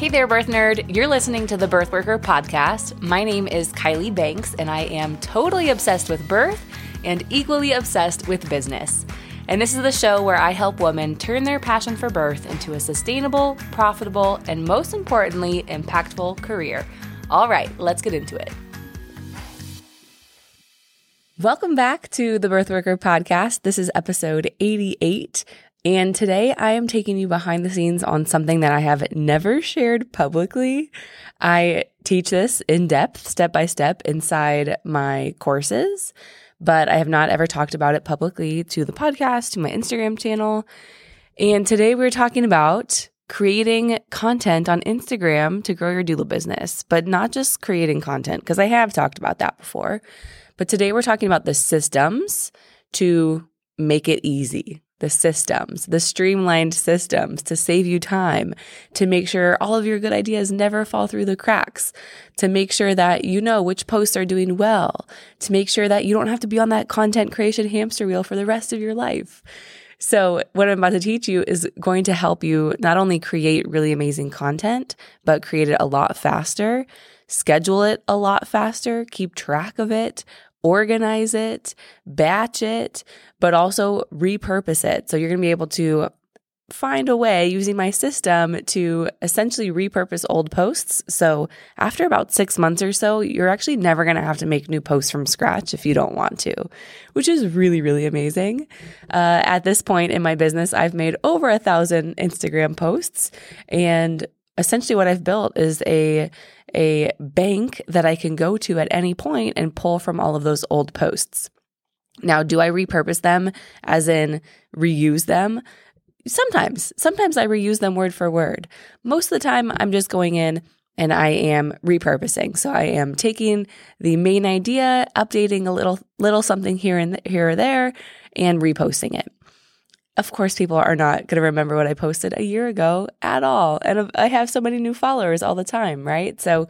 Hey there, birth nerd. You're listening to the Birth Worker podcast. My name is Kylie Banks, and I am totally obsessed with birth and equally obsessed with business. And this is the show where I help women turn their passion for birth into a sustainable, profitable, and most importantly, impactful career. All right, let's get into it. Welcome back to the Birth Worker podcast. This is episode 88. And today I am taking you behind the scenes on something that I have never shared publicly. I teach this in depth, step by step inside my courses, but I have not ever talked about it publicly to the podcast, to my Instagram channel. And today we're talking about creating content on Instagram to grow your doula business, but not just creating content, because I have talked about that before. But today we're talking about the systems to make it easy, the systems, the streamlined systems to save you time, to make sure all of your good ideas never fall through the cracks, to make sure that you know which posts are doing well, to make sure that you don't have to be on that content creation hamster wheel for the rest of your life. So, what I'm about to teach you is going to help you not only create really amazing content, but create it a lot faster, schedule it a lot faster, keep track of it, organize it, batch it, but also repurpose it. So you're going to be able to find a way using my system to essentially repurpose old posts. So after about six months or so, you're actually never going to have to make new posts from scratch if you don't want to, which is really, really amazing. Uh, at this point in my business, I've made over a thousand Instagram posts and essentially what I've built is a a bank that I can go to at any point and pull from all of those old posts. Now, do I repurpose them as in reuse them? Sometimes. Sometimes I reuse them word for word. Most of the time, I'm just going in and I am repurposing. So I am taking the main idea, updating a little little something here and here or there, and reposting it of course, people are not going to remember what I posted a year ago at all. And I have so many new followers all the time, right? So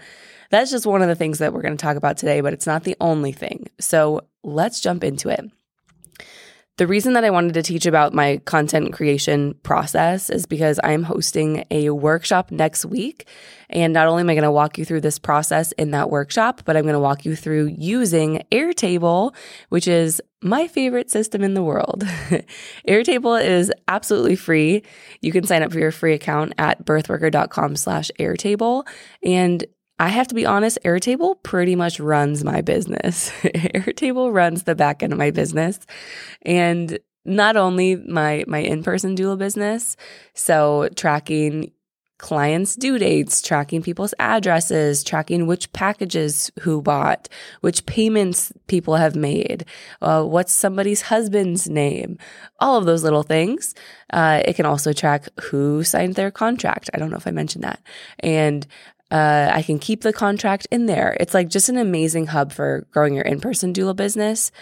that's just one of the things that we're going to talk about today, but it's not the only thing. So let's jump into it. The reason that I wanted to teach about my content creation process is because I'm hosting a workshop next week. And not only am I going to walk you through this process in that workshop, but I'm going to walk you through using Airtable, which is my favorite system in the world. Airtable is absolutely free. You can sign up for your free account at birthworker.com slash Airtable. And I have to be honest, Airtable pretty much runs my business. Airtable runs the back end of my business. And not only my my in-person doula business, so tracking clients' due dates, tracking people's addresses, tracking which packages who bought, which payments people have made, uh, what's somebody's husband's name, all of those little things. Uh, it can also track who signed their contract. I don't know if I mentioned that. And uh, I can keep the contract in there. It's like just an amazing hub for growing your in person doula business.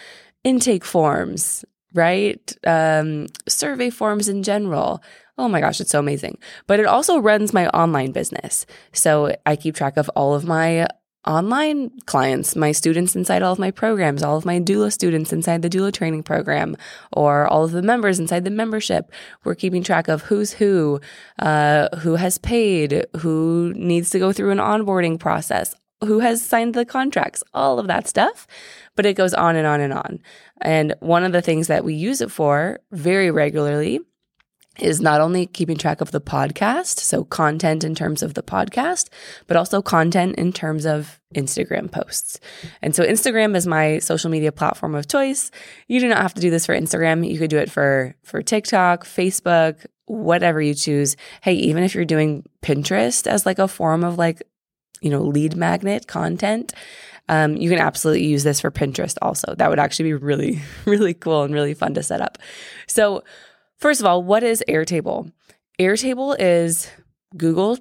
Intake forms, right? Um, survey forms in general. Oh my gosh, it's so amazing. But it also runs my online business. So I keep track of all of my online clients, my students inside all of my programs, all of my doula students inside the doula training program, or all of the members inside the membership. We're keeping track of who's who, uh, who has paid, who needs to go through an onboarding process, who has signed the contracts, all of that stuff. But it goes on and on and on. And one of the things that we use it for very regularly is not only keeping track of the podcast, so content in terms of the podcast, but also content in terms of Instagram posts. And so Instagram is my social media platform of choice. You do not have to do this for Instagram. You could do it for for TikTok, Facebook, whatever you choose. Hey, even if you're doing Pinterest as like a form of like, you know, lead magnet content, um, you can absolutely use this for Pinterest also. That would actually be really, really cool and really fun to set up. So First of all, what is Airtable? Airtable is Google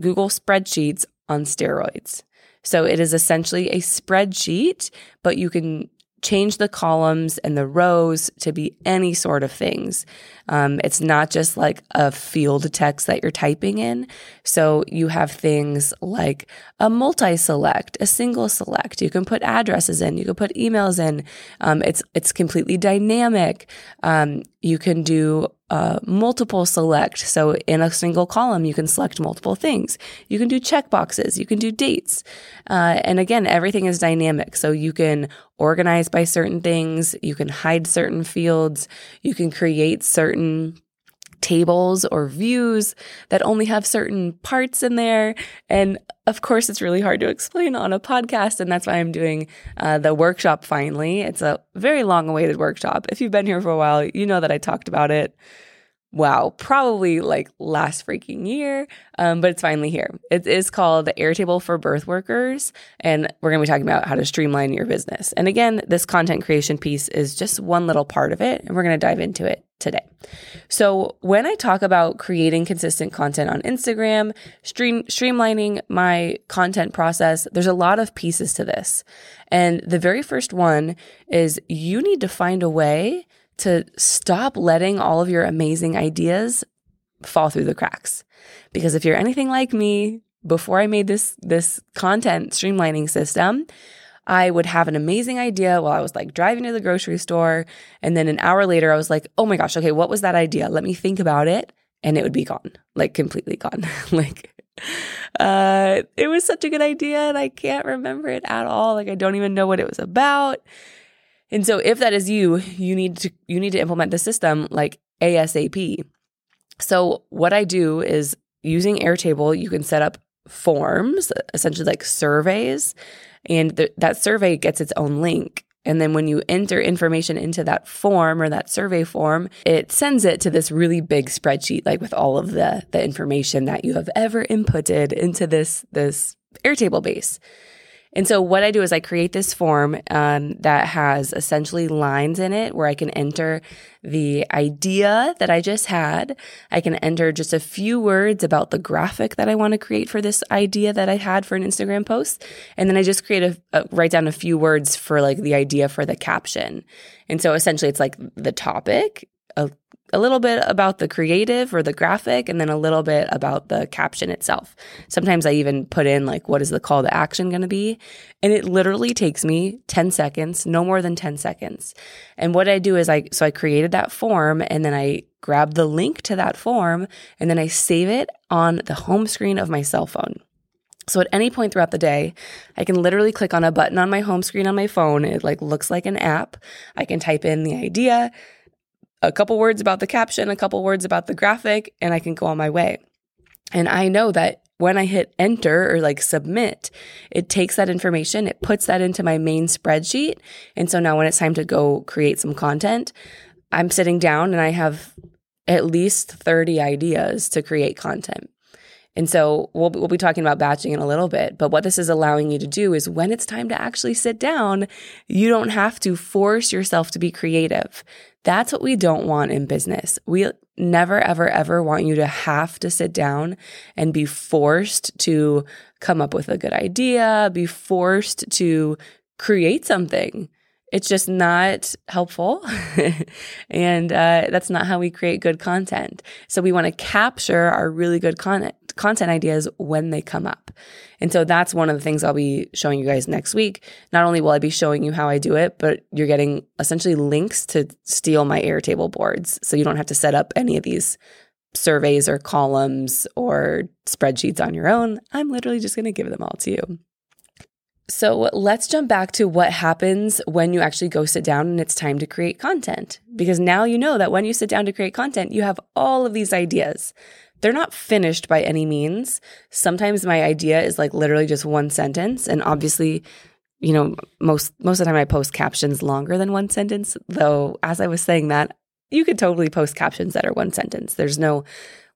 Google spreadsheets on steroids. So it is essentially a spreadsheet, but you can change the columns and the rows to be any sort of things. Um, it's not just like a field text that you're typing in. So you have things like a multi select, a single select. You can put addresses in, you can put emails in. Um, it's it's completely dynamic. Um, You can do uh, multiple select. So in a single column, you can select multiple things. You can do checkboxes. You can do dates. Uh, and again, everything is dynamic. So you can organize by certain things. You can hide certain fields. You can create certain tables or views that only have certain parts in there. And of course, it's really hard to explain on a podcast. And that's why I'm doing uh, the workshop finally. It's a very long awaited workshop. If you've been here for a while, you know that I talked about it wow, probably like last freaking year, um, but it's finally here. It is called the Airtable for Birth Workers, and we're going to be talking about how to streamline your business. And again, this content creation piece is just one little part of it, and we're going to dive into it today. So, when I talk about creating consistent content on Instagram, stream, streamlining my content process, there's a lot of pieces to this. And the very first one is you need to find a way to stop letting all of your amazing ideas fall through the cracks. Because if you're anything like me, before I made this this content streamlining system, I would have an amazing idea while I was like driving to the grocery store and then an hour later I was like, "Oh my gosh, okay, what was that idea? Let me think about it." And it would be gone, like completely gone. like uh it was such a good idea and I can't remember it at all. Like I don't even know what it was about. And so if that is you, you need to you need to implement the system like ASAP. So what I do is using Airtable, you can set up forms, essentially like surveys, and th- that survey gets its own link. And then when you enter information into that form or that survey form, it sends it to this really big spreadsheet, like with all of the, the information that you have ever inputted into this, this Airtable base. And so what I do is I create this form um, that has essentially lines in it where I can enter the idea that I just had. I can enter just a few words about the graphic that I want to create for this idea that I had for an Instagram post. And then I just create a, a write down a few words for like the idea for the caption. And so essentially it's like the topic, a a little bit about the creative or the graphic and then a little bit about the caption itself. Sometimes I even put in like what is the call to action going to be? And it literally takes me 10 seconds, no more than 10 seconds. And what I do is I so I created that form and then I grab the link to that form and then I save it on the home screen of my cell phone. So at any point throughout the day, I can literally click on a button on my home screen on my phone. It like looks like an app. I can type in the idea, a couple words about the caption, a couple words about the graphic, and I can go on my way. And I know that when I hit enter or like submit, it takes that information, it puts that into my main spreadsheet. And so now when it's time to go create some content, I'm sitting down and I have at least 30 ideas to create content. And so we'll, we'll be talking about batching in a little bit. But what this is allowing you to do is when it's time to actually sit down, you don't have to force yourself to be creative. That's what we don't want in business. We never, ever, ever want you to have to sit down and be forced to come up with a good idea, be forced to create something. It's just not helpful. and uh, that's not how we create good content. So we want to capture our really good content content ideas when they come up. And so that's one of the things I'll be showing you guys next week. Not only will I be showing you how I do it, but you're getting essentially links to steal my Airtable boards. So you don't have to set up any of these surveys or columns or spreadsheets on your own. I'm literally just going to give them all to you. So let's jump back to what happens when you actually go sit down and it's time to create content. Because now you know that when you sit down to create content, you have all of these ideas. They're not finished by any means. Sometimes my idea is like literally just one sentence. And obviously, you know, most most of the time I post captions longer than one sentence. Though as I was saying that, you could totally post captions that are one sentence. There's no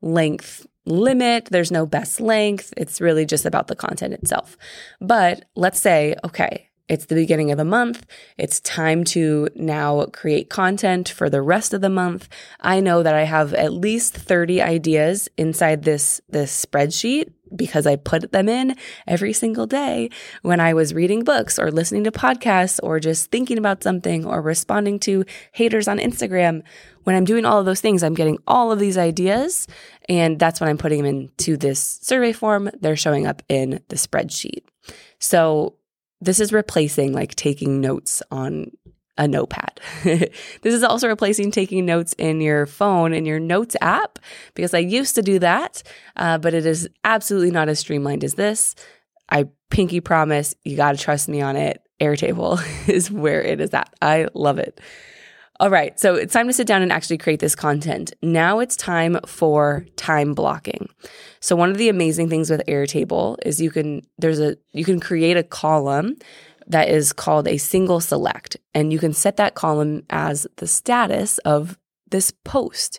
length limit, there's no best length. It's really just about the content itself. But let's say, okay, it's the beginning of the month. It's time to now create content for the rest of the month. I know that I have at least 30 ideas inside this, this spreadsheet because I put them in every single day when I was reading books or listening to podcasts or just thinking about something or responding to haters on Instagram. When I'm doing all of those things, I'm getting all of these ideas and that's when I'm putting them into this survey form. They're showing up in the spreadsheet. So this is replacing like taking notes on a notepad. this is also replacing taking notes in your phone in your notes app because I used to do that, uh, but it is absolutely not as streamlined as this. I pinky promise you got to trust me on it. Airtable is where it is at. I love it. All right, so it's time to sit down and actually create this content. Now it's time for time blocking. So one of the amazing things with Airtable is you can there's a you can create a column that is called a single select and you can set that column as the status of this post.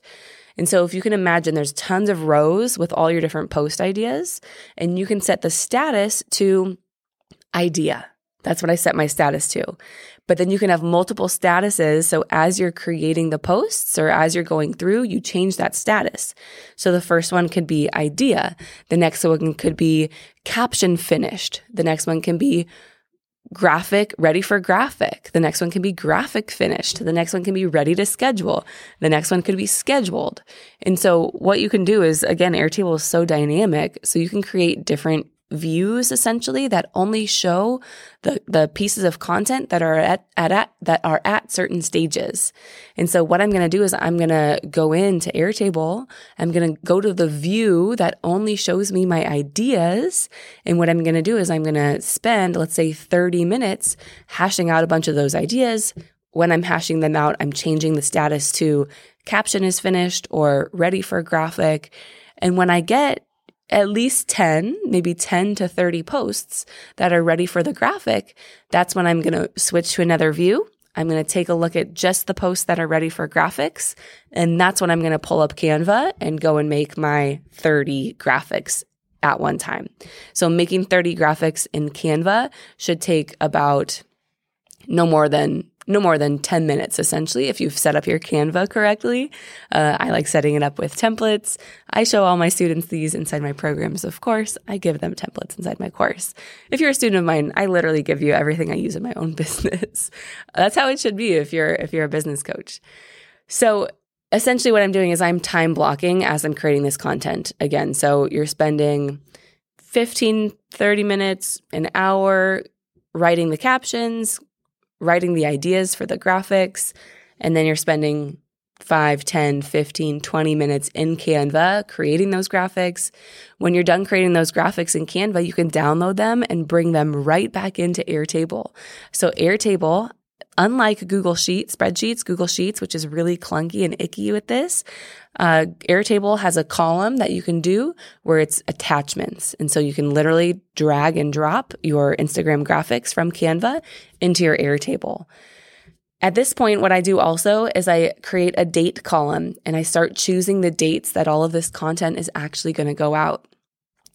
And so if you can imagine there's tons of rows with all your different post ideas and you can set the status to idea. That's what I set my status to. But then you can have multiple statuses. So as you're creating the posts or as you're going through, you change that status. So the first one could be idea. The next one could be caption finished. The next one can be graphic ready for graphic. The next one can be graphic finished. The next one can be ready to schedule. The next one could be scheduled. And so what you can do is again, Airtable is so dynamic. So you can create different views essentially that only show the, the pieces of content that are at, at, at that are at certain stages. And so what I'm going to do is I'm going to go into Airtable. I'm going to go to the view that only shows me my ideas. And what I'm going to do is I'm going to spend, let's say 30 minutes hashing out a bunch of those ideas. When I'm hashing them out, I'm changing the status to caption is finished or ready for graphic. And when I get at least 10, maybe 10 to 30 posts that are ready for the graphic, that's when I'm going to switch to another view. I'm going to take a look at just the posts that are ready for graphics. And that's when I'm going to pull up Canva and go and make my 30 graphics at one time. So making 30 graphics in Canva should take about no more than no more than 10 minutes essentially if you've set up your Canva correctly. Uh, I like setting it up with templates. I show all my students these inside my programs, of course. I give them templates inside my course. If you're a student of mine, I literally give you everything I use in my own business. That's how it should be if you're if you're a business coach. So essentially what I'm doing is I'm time blocking as I'm creating this content again. So you're spending 15, 30 minutes, an hour writing the captions, writing the ideas for the graphics, and then you're spending 5, 10, 15, 20 minutes in Canva creating those graphics. When you're done creating those graphics in Canva, you can download them and bring them right back into Airtable. So Airtable unlike Google Sheets, spreadsheets, Google Sheets, which is really clunky and icky with this, uh, Airtable has a column that you can do where it's attachments. And so you can literally drag and drop your Instagram graphics from Canva into your Airtable. At this point, what I do also is I create a date column and I start choosing the dates that all of this content is actually going to go out.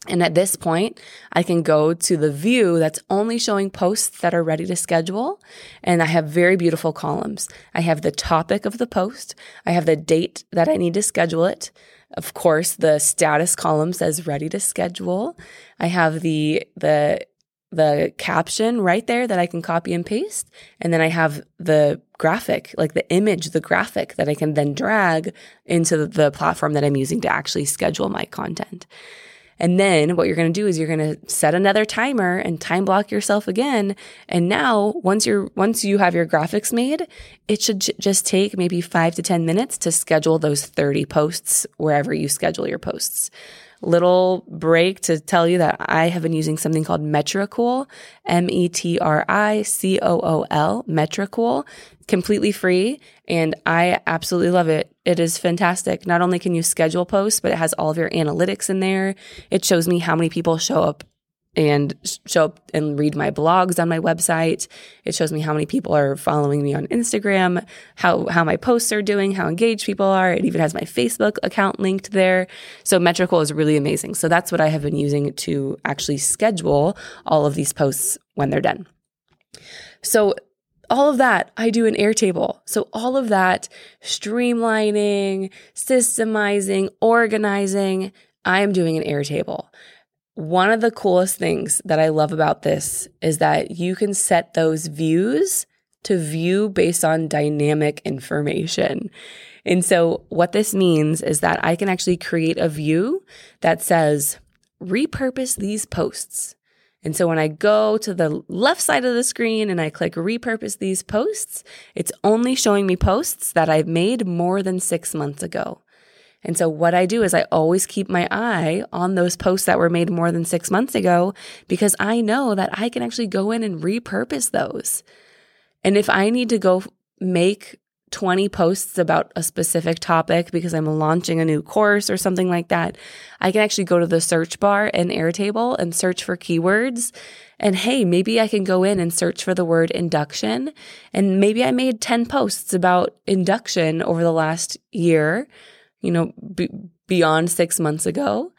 And at this point, I can go to the view that's only showing posts that are ready to schedule. And I have very beautiful columns. I have the topic of the post. I have the date that I need to schedule it. Of course, the status column says ready to schedule. I have the, the, the caption right there that I can copy and paste. And then I have the graphic, like the image, the graphic that I can then drag into the platform that I'm using to actually schedule my content. And then what you're going to do is you're going to set another timer and time block yourself again. And now once you're, once you have your graphics made, it should j- just take maybe five to 10 minutes to schedule those 30 posts wherever you schedule your posts little break to tell you that I have been using something called Metricool, M E T R I C O O L, Metricool, completely free. And I absolutely love it. It is fantastic. Not only can you schedule posts, but it has all of your analytics in there. It shows me how many people show up and show up and read my blogs on my website. It shows me how many people are following me on Instagram, how, how my posts are doing, how engaged people are. It even has my Facebook account linked there. So Metricool is really amazing. So that's what I have been using to actually schedule all of these posts when they're done. So all of that I do in Airtable. So all of that streamlining, systemizing, organizing, I am doing in Airtable. One of the coolest things that I love about this is that you can set those views to view based on dynamic information. And so, what this means is that I can actually create a view that says, repurpose these posts. And so when I go to the left side of the screen and I click repurpose these posts, it's only showing me posts that I've made more than six months ago. And so what I do is I always keep my eye on those posts that were made more than six months ago because I know that I can actually go in and repurpose those. And if I need to go make 20 posts about a specific topic because I'm launching a new course or something like that, I can actually go to the search bar in Airtable and search for keywords. And hey, maybe I can go in and search for the word induction. And maybe I made 10 posts about induction over the last year, you know, b- beyond six months ago.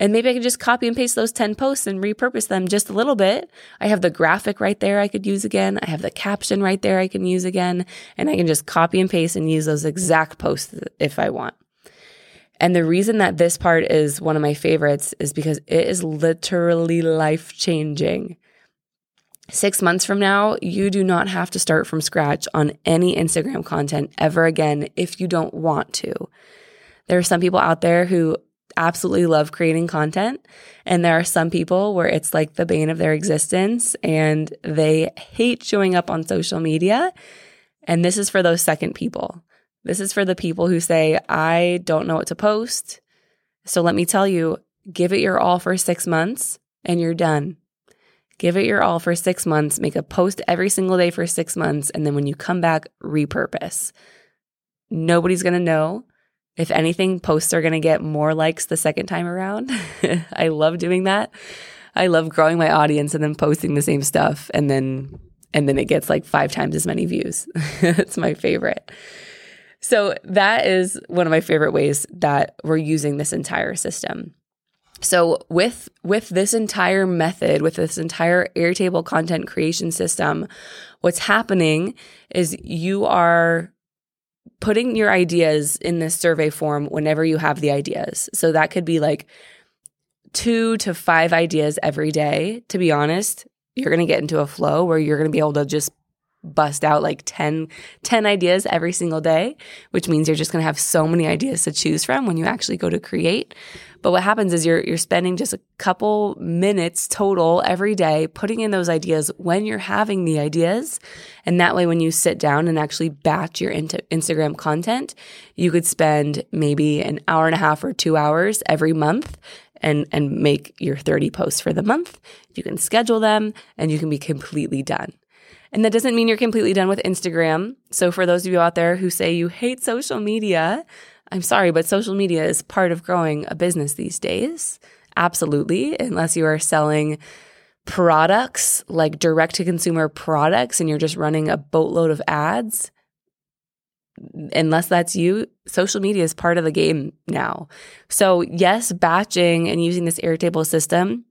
And maybe I could just copy and paste those 10 posts and repurpose them just a little bit. I have the graphic right there I could use again. I have the caption right there I can use again. And I can just copy and paste and use those exact posts if I want. And the reason that this part is one of my favorites is because it is literally life changing. Six months from now, you do not have to start from scratch on any Instagram content ever again if you don't want to. There are some people out there who absolutely love creating content. And there are some people where it's like the bane of their existence and they hate showing up on social media. And this is for those second people. This is for the people who say, I don't know what to post. So let me tell you, give it your all for six months and you're done. Give it your all for six months, make a post every single day for six months. And then when you come back, repurpose. Nobody's going to know. If anything, posts are going to get more likes the second time around. I love doing that. I love growing my audience and then posting the same stuff and then and then it gets like 5 times as many views. it's my favorite. So that is one of my favorite ways that we're using this entire system. So with with this entire method, with this entire Airtable content creation system, what's happening is you are putting your ideas in this survey form whenever you have the ideas. So that could be like two to five ideas every day. To be honest, you're going to get into a flow where you're going to be able to just bust out like 10, 10 ideas every single day, which means you're just going to have so many ideas to choose from when you actually go to create. But what happens is you're you're spending just a couple minutes total every day putting in those ideas when you're having the ideas. And that way when you sit down and actually batch your Instagram content, you could spend maybe an hour and a half or 2 hours every month and and make your 30 posts for the month. You can schedule them and you can be completely done. And that doesn't mean you're completely done with Instagram. So for those of you out there who say you hate social media, I'm sorry, but social media is part of growing a business these days. Absolutely. Unless you are selling products like direct to consumer products and you're just running a boatload of ads. Unless that's you, social media is part of the game now. So, yes, batching and using this Airtable system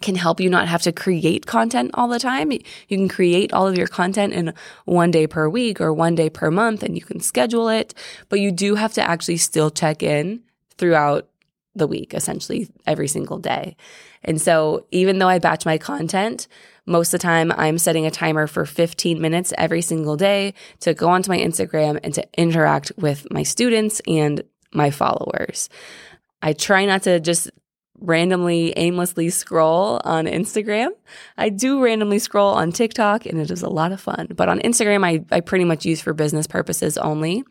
can help you not have to create content all the time. You can create all of your content in one day per week or one day per month and you can schedule it, but you do have to actually still check in throughout the week, essentially every single day. And so even though I batch my content, most of the time I'm setting a timer for 15 minutes every single day to go onto my Instagram and to interact with my students and my followers. I try not to just randomly, aimlessly scroll on Instagram. I do randomly scroll on TikTok and it is a lot of fun. But on Instagram, I, I pretty much use for business purposes only.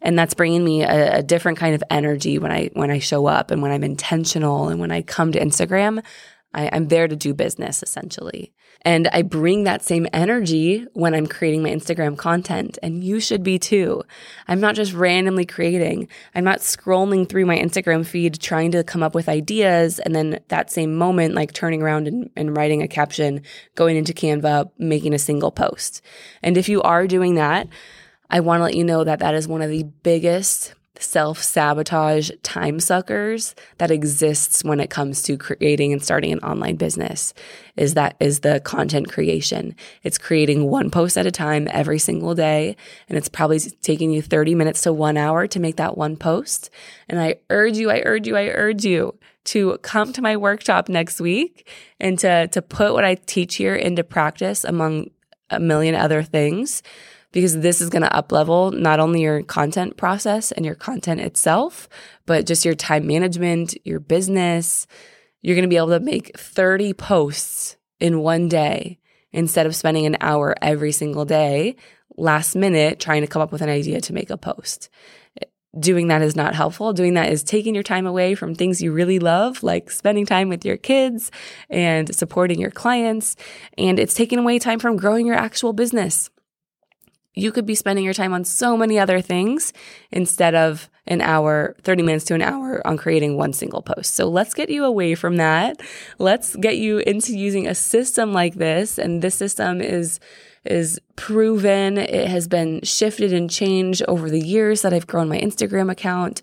And that's bringing me a, a different kind of energy when I, when I show up and when I'm intentional and when I come to Instagram. I, I'm there to do business essentially. And I bring that same energy when I'm creating my Instagram content. And you should be too. I'm not just randomly creating. I'm not scrolling through my Instagram feed trying to come up with ideas. And then that same moment, like turning around and, and writing a caption, going into Canva, making a single post. And if you are doing that, I want to let you know that that is one of the biggest self sabotage time suckers that exists when it comes to creating and starting an online business is that is the content creation. It's creating one post at a time every single day. And it's probably taking you 30 minutes to one hour to make that one post. And I urge you, I urge you, I urge you to come to my workshop next week and to, to put what I teach here into practice among a million other things because this is going to up level not only your content process and your content itself, but just your time management, your business. You're going to be able to make 30 posts in one day instead of spending an hour every single day last minute trying to come up with an idea to make a post. Doing that is not helpful. Doing that is taking your time away from things you really love, like spending time with your kids and supporting your clients. And it's taking away time from growing your actual business you could be spending your time on so many other things instead of an hour, 30 minutes to an hour on creating one single post. So let's get you away from that. Let's get you into using a system like this. And this system is, is proven. It has been shifted and changed over the years that I've grown my Instagram account.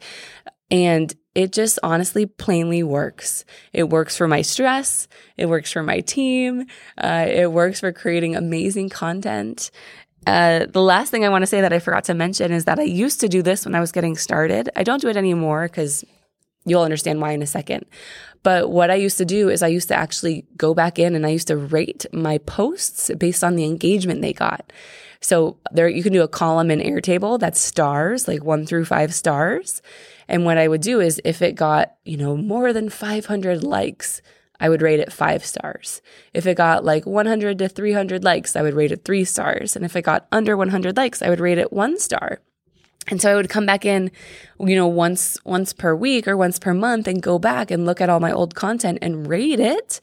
And it just honestly plainly works. It works for my stress. It works for my team. Uh, it works for creating amazing content. Uh, the last thing I want to say that I forgot to mention is that I used to do this when I was getting started. I don't do it anymore because you'll understand why in a second. But what I used to do is I used to actually go back in and I used to rate my posts based on the engagement they got. So there you can do a column in Airtable that's stars, like one through five stars. And what I would do is if it got, you know, more than 500 likes, I would rate it five stars. If it got like 100 to 300 likes, I would rate it three stars. And if it got under 100 likes, I would rate it one star. And so I would come back in, you know, once, once per week or once per month and go back and look at all my old content and rate it.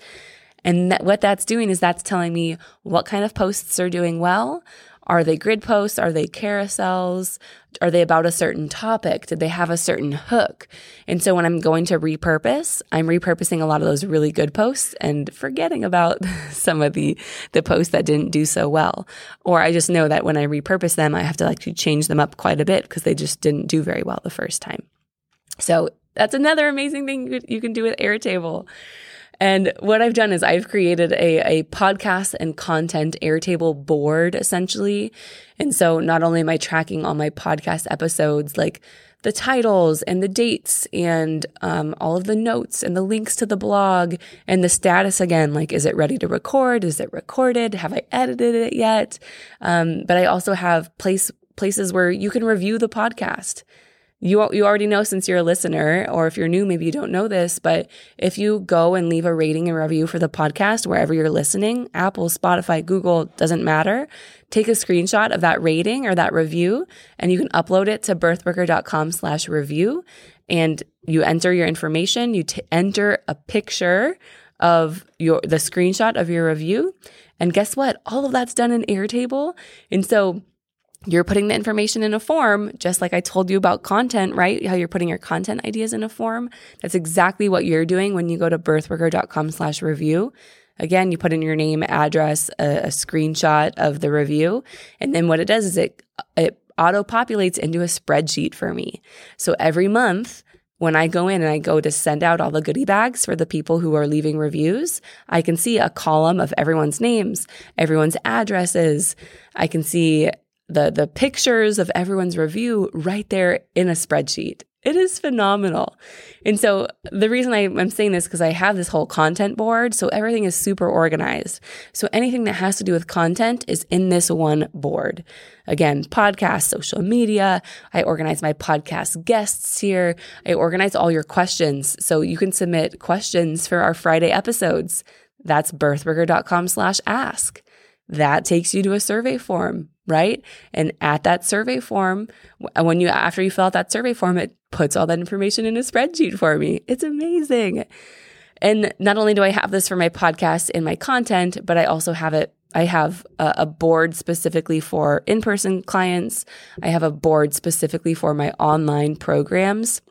And that, what that's doing is that's telling me what kind of posts are doing well, are they grid posts? Are they carousels? Are they about a certain topic? Did they have a certain hook? And so when I'm going to repurpose, I'm repurposing a lot of those really good posts and forgetting about some of the, the posts that didn't do so well. Or I just know that when I repurpose them, I have to actually change them up quite a bit because they just didn't do very well the first time. So that's another amazing thing you can do with Airtable. And what I've done is I've created a, a podcast and content Airtable board essentially. And so not only am I tracking all my podcast episodes, like the titles and the dates and um, all of the notes and the links to the blog and the status again, like is it ready to record? Is it recorded? Have I edited it yet? Um, but I also have place places where you can review the podcast you you already know since you're a listener or if you're new maybe you don't know this but if you go and leave a rating and review for the podcast wherever you're listening apple spotify google doesn't matter. Take a screenshot of that rating or that review and you can upload it to birthworker.com slash review and you enter your information. You t- enter a picture of your the screenshot of your review and guess what? All of that's done in airtable. And so you're putting the information in a form, just like I told you about content, right? How you're putting your content ideas in a form. That's exactly what you're doing when you go to birthworker.com slash review. Again, you put in your name, address, a, a screenshot of the review. And then what it does is it, it auto populates into a spreadsheet for me. So every month, when I go in and I go to send out all the goodie bags for the people who are leaving reviews, I can see a column of everyone's names, everyone's addresses. I can see the the pictures of everyone's review right there in a spreadsheet. It is phenomenal. And so the reason I, am saying this because I have this whole content board. So everything is super organized. So anything that has to do with content is in this one board. Again, podcast, social media. I organize my podcast guests here. I organize all your questions. So you can submit questions for our Friday episodes. That's birthworker.com slash ask. That takes you to a survey form right? And at that survey form, when you, after you fill out that survey form, it puts all that information in a spreadsheet for me. It's amazing. And not only do I have this for my podcast and my content, but I also have it. I have a, a board specifically for in person clients. I have a board specifically for my online programs.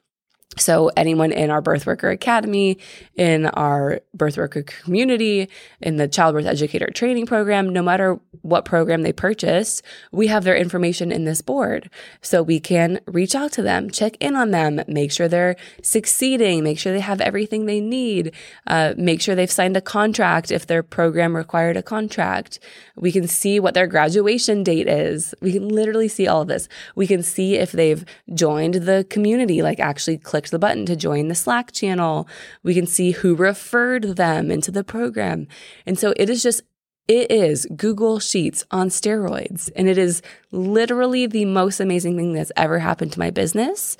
So anyone in our Birthworker Academy, in our Birthworker community, in the Childbirth Educator Training Program, no matter what program they purchase, we have their information in this board. So we can reach out to them, check in on them, make sure they're succeeding, make sure they have everything they need, uh, make sure they've signed a contract if their program required a contract. We can see what their graduation date is. We can literally see all of this. We can see if they've joined the community, like actually clicked the button to join the Slack channel. We can see who referred them into the program. And so it is just it is Google Sheets on steroids. And it is literally the most amazing thing that's ever happened to my business.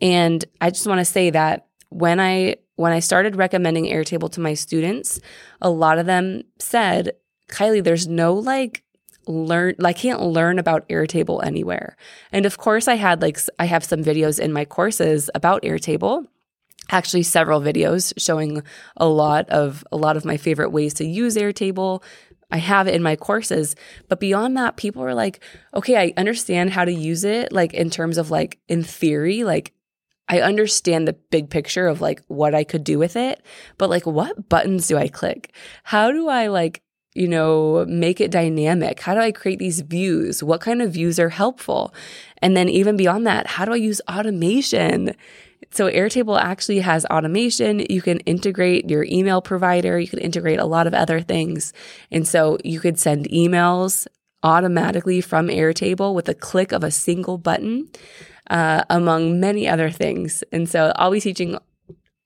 And I just want to say that when I when I started recommending Airtable to my students, a lot of them said, Kylie, there's no like learn I can't learn about Airtable anywhere. And of course I had like I have some videos in my courses about Airtable actually several videos showing a lot of a lot of my favorite ways to use Airtable. I have it in my courses, but beyond that people are like, "Okay, I understand how to use it like in terms of like in theory, like I understand the big picture of like what I could do with it, but like what buttons do I click? How do I like, you know, make it dynamic? How do I create these views? What kind of views are helpful? And then even beyond that, how do I use automation? So Airtable actually has automation. You can integrate your email provider. You can integrate a lot of other things. And so you could send emails automatically from Airtable with a click of a single button uh, among many other things. And so I'll be teaching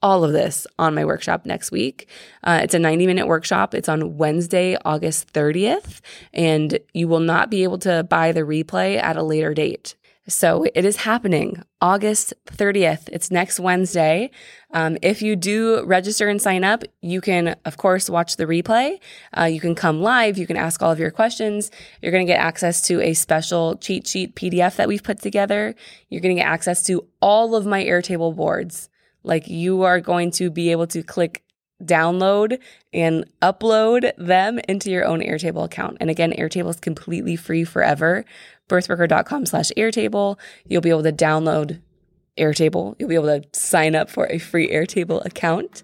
all of this on my workshop next week. Uh, it's a 90 minute workshop. It's on Wednesday, August 30th, and you will not be able to buy the replay at a later date. So it is happening August 30th. It's next Wednesday. Um, if you do register and sign up, you can, of course, watch the replay. Uh, you can come live. You can ask all of your questions. You're going to get access to a special cheat sheet PDF that we've put together. You're going to get access to all of my Airtable boards. Like you are going to be able to click download and upload them into your own Airtable account. And again, Airtable is completely free forever birthworker.com slash Airtable. You'll be able to download Airtable. You'll be able to sign up for a free Airtable account.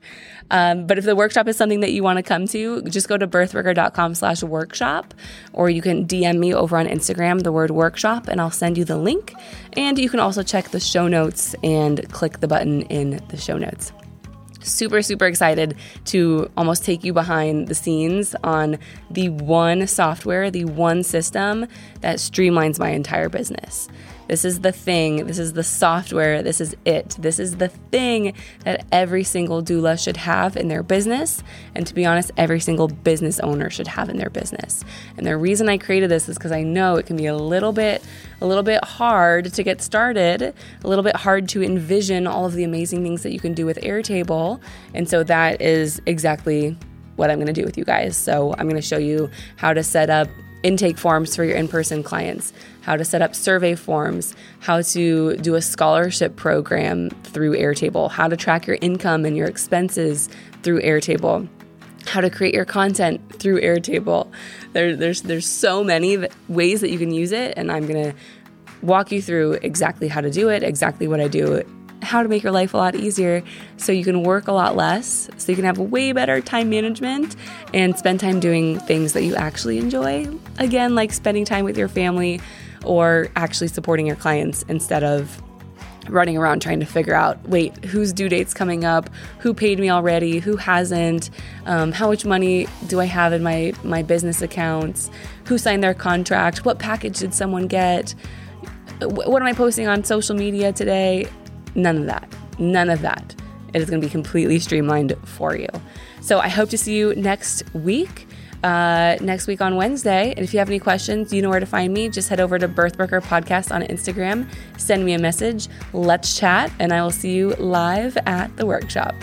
Um, but if the workshop is something that you want to come to, just go to birthworker.com slash workshop, or you can DM me over on Instagram, the word workshop, and I'll send you the link. And you can also check the show notes and click the button in the show notes super, super excited to almost take you behind the scenes on the one software, the one system that streamlines my entire business. This is the thing. This is the software. This is it. This is the thing that every single doula should have in their business. And to be honest, every single business owner should have in their business. And the reason I created this is because I know it can be a little bit, a little bit hard to get started, a little bit hard to envision all of the amazing things that you can do with Airtable. And so that is exactly what I'm going to do with you guys. So I'm going to show you how to set up intake forms for your in person clients, how to set up survey forms, how to do a scholarship program through Airtable, how to track your income and your expenses through Airtable. How to create your content through Airtable. There, there's there's so many ways that you can use it, and I'm gonna walk you through exactly how to do it, exactly what I do how to make your life a lot easier so you can work a lot less, so you can have way better time management and spend time doing things that you actually enjoy. Again, like spending time with your family or actually supporting your clients instead of running around trying to figure out wait, whose due date's coming up, who paid me already, who hasn't, um, how much money do I have in my, my business accounts, who signed their contract, what package did someone get. What am I posting on social media today? None of that. None of that. It is going to be completely streamlined for you. So I hope to see you next week. Uh, next week on Wednesday. And if you have any questions, you know where to find me. Just head over to Birthworker Podcast on Instagram, send me a message, let's chat, and I will see you live at the workshop.